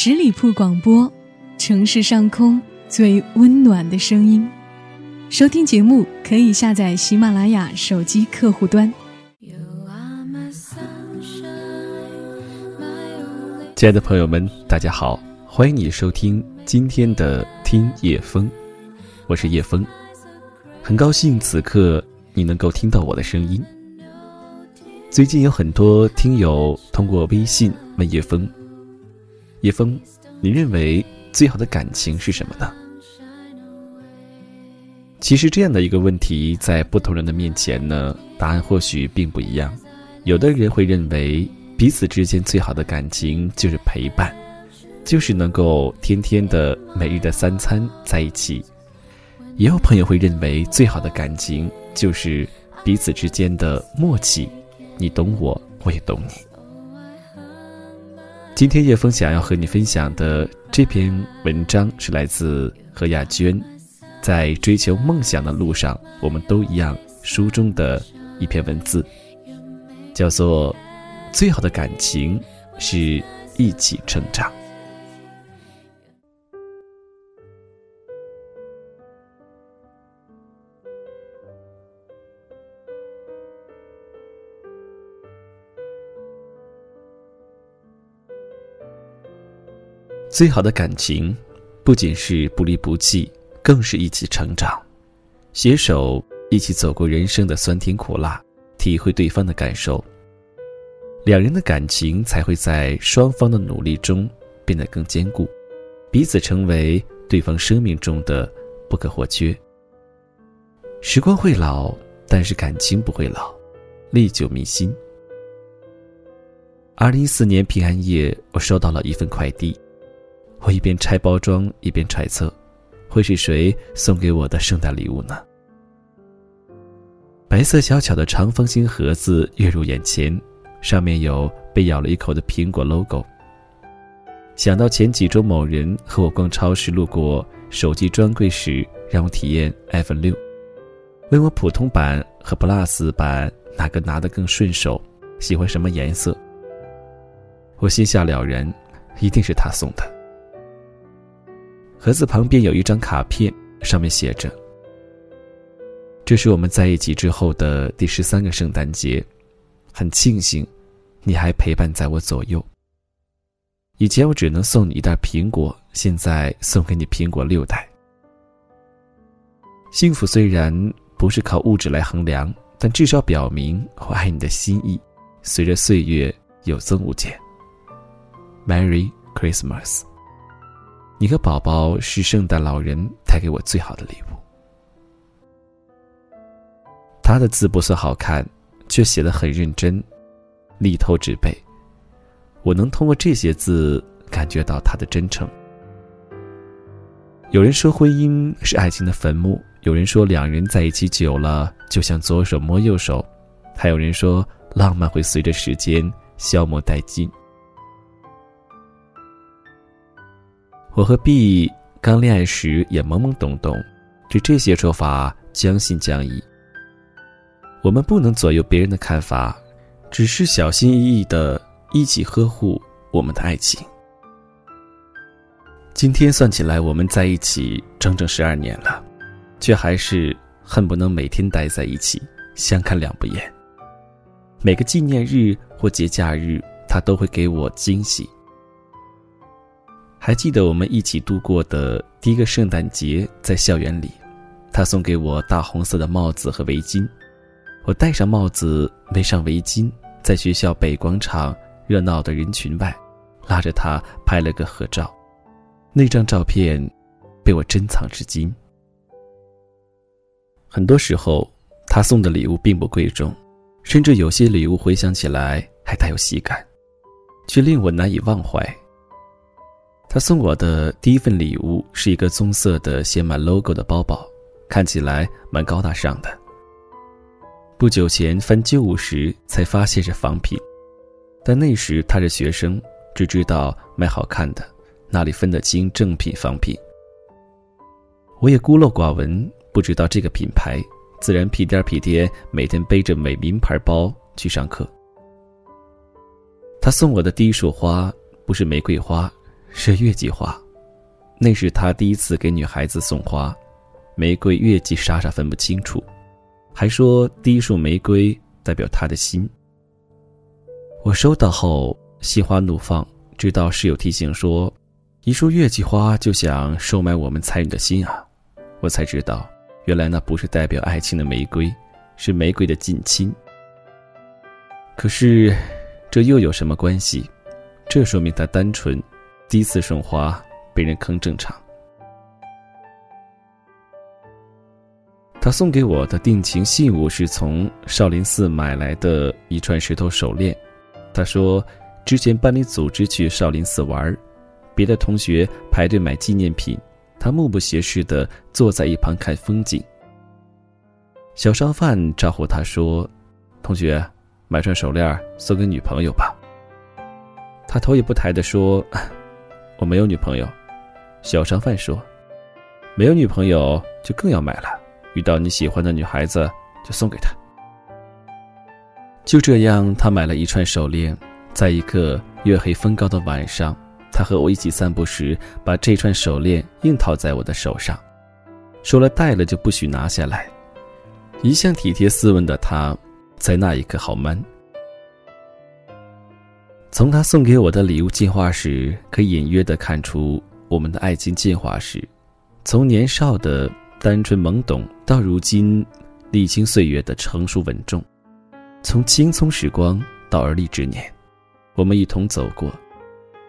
十里铺广播，城市上空最温暖的声音。收听节目可以下载喜马拉雅手机客户端。亲爱的朋友们，大家好，欢迎你收听今天的听叶风，我是叶风，很高兴此刻你能够听到我的声音。最近有很多听友通过微信问叶枫：“叶枫，你认为最好的感情是什么呢？”其实这样的一个问题，在不同人的面前呢，答案或许并不一样。有的人会认为，彼此之间最好的感情就是陪伴，就是能够天天的、每日的三餐在一起；也有朋友会认为，最好的感情就是彼此之间的默契。你懂我，我也懂你。今天叶峰想要和你分享的这篇文章是来自何亚娟，在追求梦想的路上，我们都一样。书中的一篇文字，叫做“最好的感情是一起成长”。最好的感情，不仅是不离不弃，更是一起成长，携手一起走过人生的酸甜苦辣，体会对方的感受。两人的感情才会在双方的努力中变得更坚固，彼此成为对方生命中的不可或缺。时光会老，但是感情不会老，历久弥新。二零一四年平安夜，我收到了一份快递。我一边拆包装，一边揣测，会是谁送给我的圣诞礼物呢？白色小巧的长方形盒子跃入眼前，上面有被咬了一口的苹果 logo。想到前几周某人和我逛超市，路过手机专柜时，让我体验 iPhone 六，问我普通版和 Plus 版哪个拿得更顺手，喜欢什么颜色。我心下了然，一定是他送的。盒子旁边有一张卡片，上面写着：“这是我们在一起之后的第十三个圣诞节，很庆幸，你还陪伴在我左右。以前我只能送你一袋苹果，现在送给你苹果六袋。幸福虽然不是靠物质来衡量，但至少表明我爱你的心意，随着岁月有增无减。Merry Christmas。”你和宝宝是圣诞老人带给我最好的礼物。他的字不算好看，却写得很认真，力透纸背。我能通过这些字感觉到他的真诚。有人说婚姻是爱情的坟墓，有人说两人在一起久了就像左手摸右手，还有人说浪漫会随着时间消磨殆尽。我和 B 刚恋爱时也懵懵懂懂，对这些说法将信将疑。我们不能左右别人的看法，只是小心翼翼的一起呵护我们的爱情。今天算起来，我们在一起整整十二年了，却还是恨不能每天待在一起，相看两不厌。每个纪念日或节假日，他都会给我惊喜。还记得我们一起度过的第一个圣诞节，在校园里，他送给我大红色的帽子和围巾，我戴上帽子，围上围巾，在学校北广场热闹的人群外，拉着他拍了个合照，那张照片被我珍藏至今。很多时候，他送的礼物并不贵重，甚至有些礼物回想起来还带有喜感，却令我难以忘怀。他送我的第一份礼物是一个棕色的写满 logo 的包包，看起来蛮高大上的。不久前翻旧物时才发现是仿品，但那时他是学生，只知道买好看的，哪里分得清正品仿品？我也孤陋寡闻，不知道这个品牌，自然屁颠屁颠每天背着美名牌包去上课。他送我的第一束花不是玫瑰花。是月季花，那是他第一次给女孩子送花，玫瑰、月季傻傻分不清楚，还说第一束玫瑰代表他的心。我收到后心花怒放，直到室友提醒说，一束月季花就想收买我们才女的心啊，我才知道，原来那不是代表爱情的玫瑰，是玫瑰的近亲。可是，这又有什么关系？这说明他单纯。第一次送花被人坑正常。他送给我的定情信物是从少林寺买来的一串石头手链。他说，之前班里组织去少林寺玩，别的同学排队买纪念品，他目不斜视的坐在一旁看风景。小商贩招呼他说：“同学，买串手链送给女朋友吧。”他头也不抬的说。我没有女朋友，小商贩说：“没有女朋友就更要买了。遇到你喜欢的女孩子，就送给她。”就这样，他买了一串手链，在一个月黑风高的晚上，他和我一起散步时，把这串手链硬套在我的手上，说了戴了就不许拿下来。一向体贴斯文的他，在那一刻好 man。从他送给我的礼物进化史，可以隐约的看出我们的爱情进化史，从年少的单纯懵懂到如今历经岁月的成熟稳重，从青葱时光到而立之年，我们一同走过。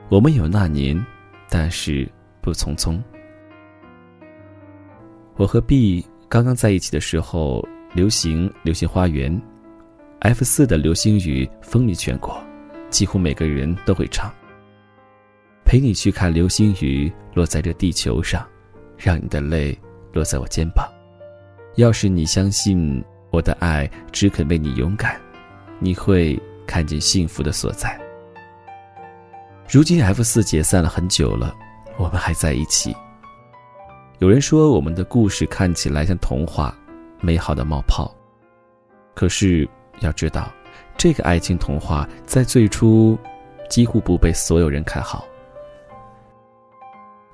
我们有那年，但是不匆匆。我和 B 刚刚在一起的时候，流行《流星花园》，F 四的流星雨风靡全国。几乎每个人都会唱。陪你去看流星雨落在这地球上，让你的泪落在我肩膀。要是你相信我的爱只肯为你勇敢，你会看见幸福的所在。如今 F 四解散了很久了，我们还在一起。有人说我们的故事看起来像童话，美好的冒泡。可是要知道。这个爱情童话在最初几乎不被所有人看好。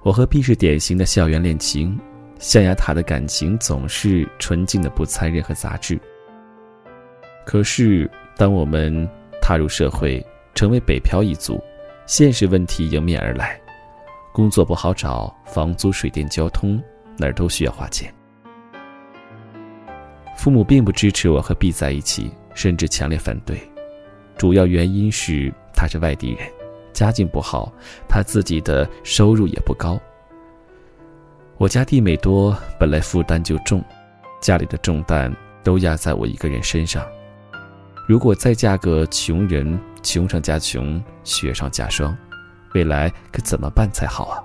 我和 B 是典型的校园恋情，象牙塔的感情总是纯净的，不掺任何杂质。可是，当我们踏入社会，成为北漂一族，现实问题迎面而来，工作不好找，房租、水电、交通哪儿都需要花钱。父母并不支持我和 B 在一起。甚至强烈反对，主要原因是他是外地人，家境不好，他自己的收入也不高。我家弟妹多，本来负担就重，家里的重担都压在我一个人身上。如果再嫁个穷人，穷上加穷，雪上加霜，未来可怎么办才好啊？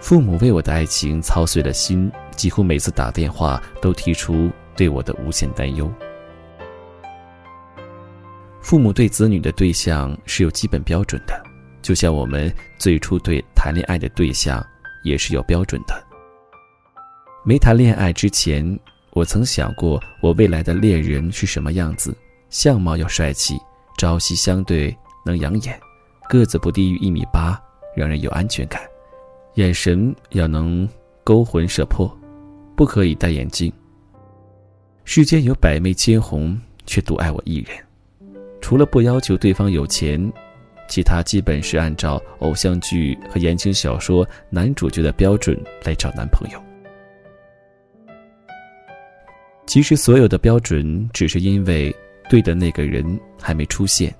父母为我的爱情操碎了心，几乎每次打电话都提出。对我的无限担忧。父母对子女的对象是有基本标准的，就像我们最初对谈恋爱的对象也是有标准的。没谈恋爱之前，我曾想过我未来的恋人是什么样子：相貌要帅气，朝夕相对能养眼，个子不低于一米八，让人有安全感，眼神要能勾魂摄魄，不可以戴眼镜。世间有百媚千红，却独爱我一人。除了不要求对方有钱，其他基本是按照偶像剧和言情小说男主角的标准来找男朋友。其实，所有的标准只是因为对的那个人还没出现。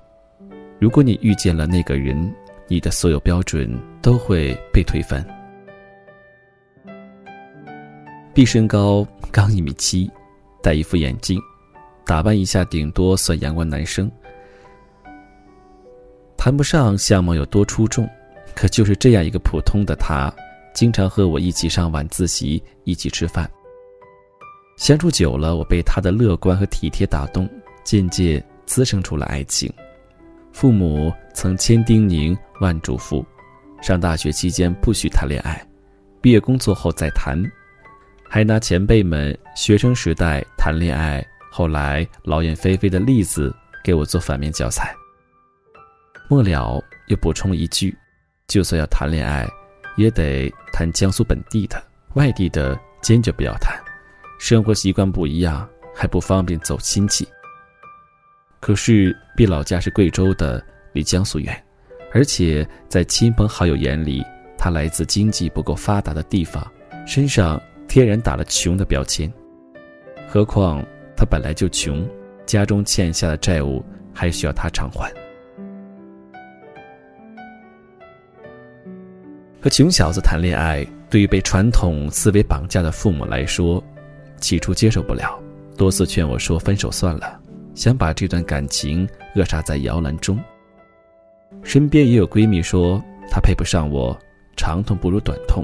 如果你遇见了那个人，你的所有标准都会被推翻。毕身高刚一米七。戴一副眼镜，打扮一下，顶多算阳光男生。谈不上相貌有多出众，可就是这样一个普通的他，经常和我一起上晚自习，一起吃饭。相处久了，我被他的乐观和体贴打动，渐渐滋生出了爱情。父母曾千叮咛万嘱咐，上大学期间不许谈恋爱，毕业工作后再谈。还拿前辈们学生时代谈恋爱，后来劳燕飞飞的例子给我做反面教材。末了又补充一句：就算要谈恋爱，也得谈江苏本地的，外地的坚决不要谈。生活习惯不一样，还不方便走亲戚。可是毕老家是贵州的，离江苏远，而且在亲朋好友眼里，他来自经济不够发达的地方，身上天然打了穷的标签。何况他本来就穷，家中欠下的债务还需要他偿还。和穷小子谈恋爱，对于被传统思维绑架的父母来说，起初接受不了，多次劝我说分手算了，想把这段感情扼杀在摇篮中。身边也有闺蜜说她配不上我，长痛不如短痛，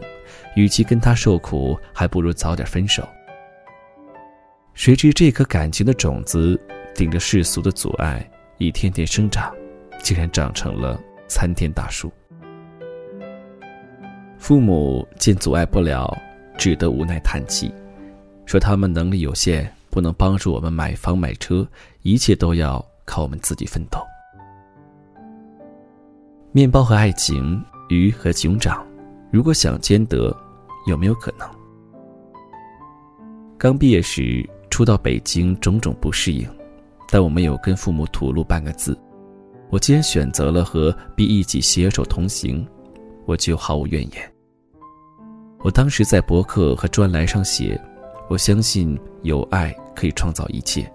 与其跟他受苦，还不如早点分手。谁知这颗感情的种子，顶着世俗的阻碍，一天天生长，竟然长成了参天大树。父母见阻碍不了，只得无奈叹气，说他们能力有限，不能帮助我们买房买车，一切都要靠我们自己奋斗。面包和爱情，鱼和熊掌，如果想兼得，有没有可能？刚毕业时初到北京，种种不适应，但我没有跟父母吐露半个字。我既然选择了和 B 一起携手同行。我就毫无怨言。我当时在博客和专栏上写：“我相信有爱可以创造一切，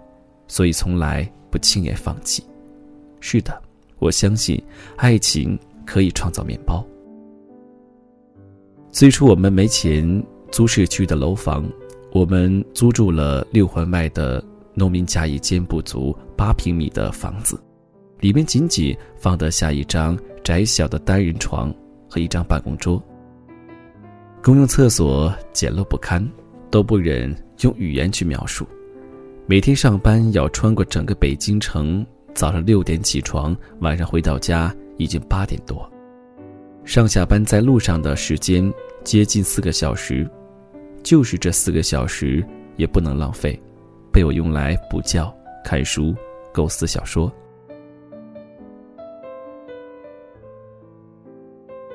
所以从来不轻言放弃。”是的，我相信爱情可以创造面包。最初我们没钱租市区的楼房，我们租住了六环外的农民家一间不足八平米的房子，里面仅仅放得下一张窄小的单人床。和一张办公桌。公用厕所简陋不堪，都不忍用语言去描述。每天上班要穿过整个北京城，早上六点起床，晚上回到家已经八点多。上下班在路上的时间接近四个小时，就是这四个小时也不能浪费，被我用来补觉、看书、构思小说。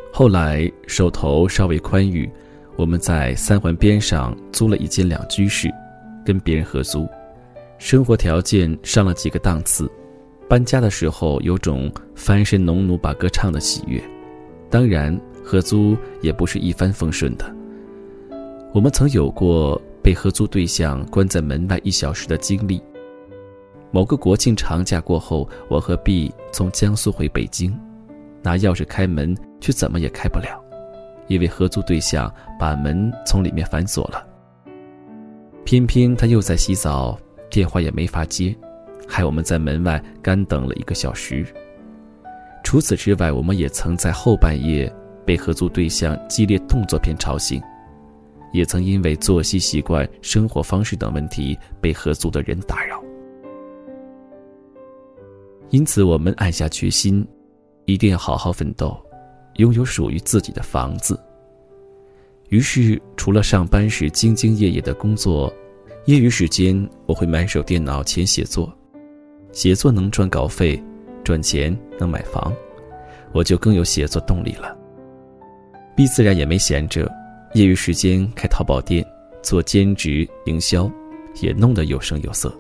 后来手头稍微宽裕，我们在三环边上租了一间两居室，跟别人合租，生活条件上了几个档次。搬家的时候有种翻身农奴把歌唱的喜悦，当然合租也不是一帆风顺的。我们曾有过被合租对象关在门外一小时的经历。某个国庆长假过后，我和 B 从江苏回北京。拿钥匙开门，却怎么也开不了，因为合租对象把门从里面反锁了。偏偏他又在洗澡，电话也没法接，害我们在门外干等了一个小时。除此之外，我们也曾在后半夜被合租对象激烈动作片吵醒，也曾因为作息习惯、生活方式等问题被合租的人打扰。因此，我们暗下决心。一定要好好奋斗，拥有属于自己的房子。于是，除了上班时兢兢业业的工作，业余时间我会埋手电脑前写作。写作能赚稿费，赚钱能买房，我就更有写作动力了。B 自然也没闲着，业余时间开淘宝店，做兼职营销，也弄得有声有色。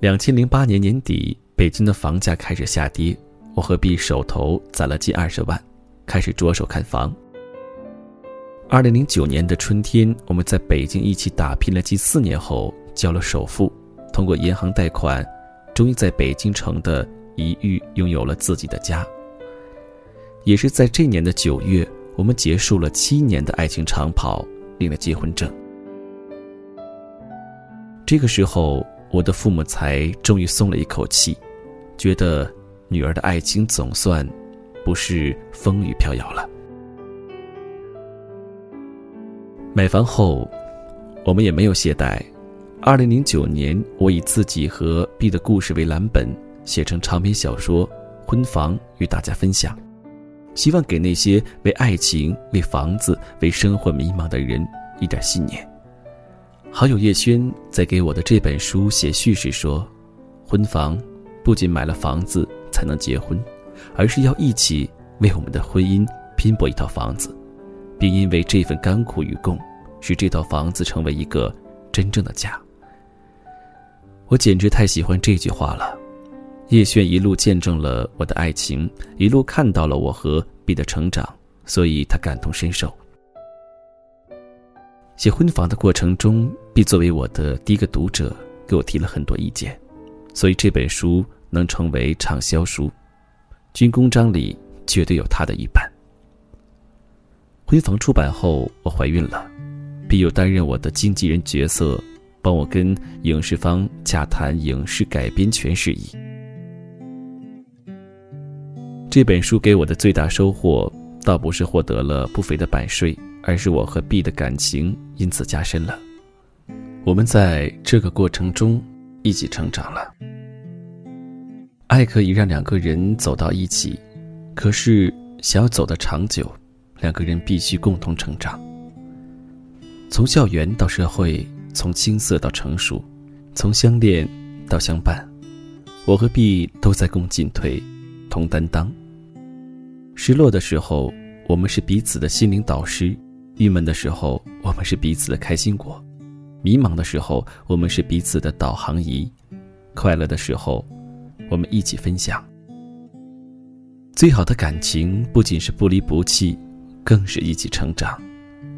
两千零八年年底。北京的房价开始下跌，我和 B 手头攒了近二十万，开始着手看房。二零零九年的春天，我们在北京一起打拼了近四年后，交了首付，通过银行贷款，终于在北京城的一隅拥有了自己的家。也是在这年的九月，我们结束了七年的爱情长跑，领了结婚证。这个时候，我的父母才终于松了一口气。觉得女儿的爱情总算不是风雨飘摇了。买房后，我们也没有懈怠。二零零九年，我以自己和 B 的故事为蓝本，写成长篇小说《婚房》与大家分享，希望给那些为爱情、为房子、为生活迷茫的人一点信念。好友叶轩在给我的这本书写序时说：“婚房。”不仅买了房子才能结婚，而是要一起为我们的婚姻拼搏一套房子，并因为这份甘苦与共，使这套房子成为一个真正的家。我简直太喜欢这句话了。叶璇一路见证了我的爱情，一路看到了我和 B 的成长，所以他感同身受。写婚房的过程中，B 作为我的第一个读者，给我提了很多意见，所以这本书能成为畅销书。军功章里绝对有他的一半。婚房出版后，我怀孕了，B 又担任我的经纪人角色，帮我跟影视方洽谈影视改编权事宜。这本书给我的最大收获，倒不是获得了不菲的版税，而是我和 B 的感情因此加深了。我们在这个过程中一起成长了。爱可以让两个人走到一起，可是想要走得长久，两个人必须共同成长。从校园到社会，从青涩到成熟，从相恋到相伴，我和 B 都在共进退，同担当。失落的时候，我们是彼此的心灵导师；郁闷的时候，我们是彼此的开心果；迷茫的时候，我们是彼此的导航仪；快乐的时候，我们一起分享。最好的感情不仅是不离不弃，更是一起成长，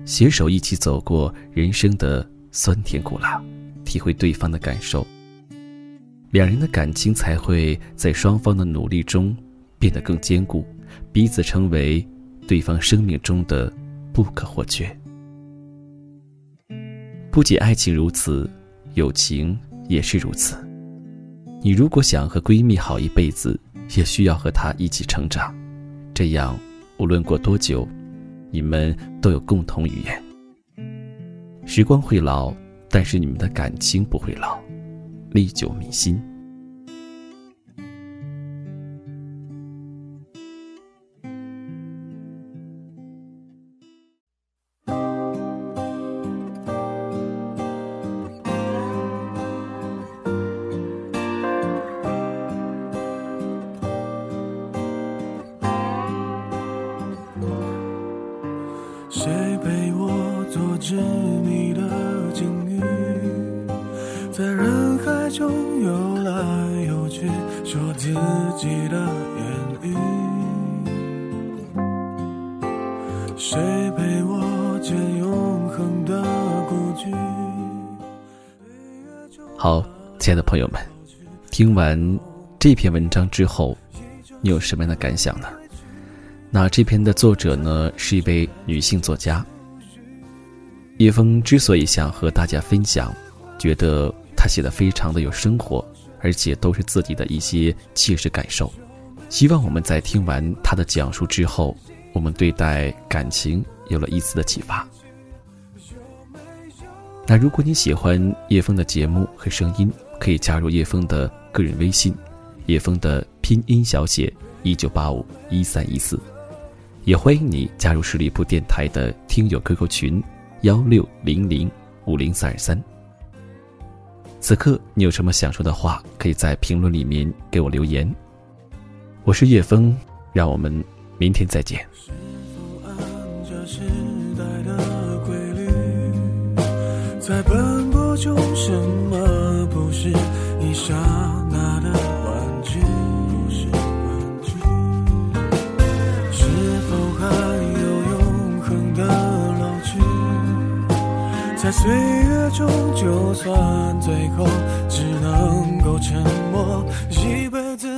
携手一起走过人生的酸甜苦辣，体会对方的感受。两人的感情才会在双方的努力中变得更坚固。彼此成为对方生命中的不可或缺。不仅爱情如此，友情也是如此。你如果想和闺蜜好一辈子，也需要和她一起成长，这样无论过多久，你们都有共同语言。时光会老，但是你们的感情不会老，历久弥新。谁陪我做执迷的鲸鱼？在人海中游来游去，说自己的言语。谁陪我见永恒的孤？好，亲爱的朋友们，听完这篇文章之后，你有什么样的感想呢？那这篇的作者呢，是一位女性作家。叶枫之所以想和大家分享，觉得她写的非常的有生活，而且都是自己的一些切实感受。希望我们在听完她的讲述之后。我们对待感情有了一丝的启发。那如果你喜欢叶枫的节目和声音，可以加入叶枫的个人微信，叶枫的拼音小写一九八五一三一四，也欢迎你加入十里铺电台的听友 QQ 群幺六零零五零三二三。此刻你有什么想说的话，可以在评论里面给我留言。我是叶枫，让我们。明天再见。在奔波中，什么不是一刹那的岁月中，就算最后只能够沉默，一辈子。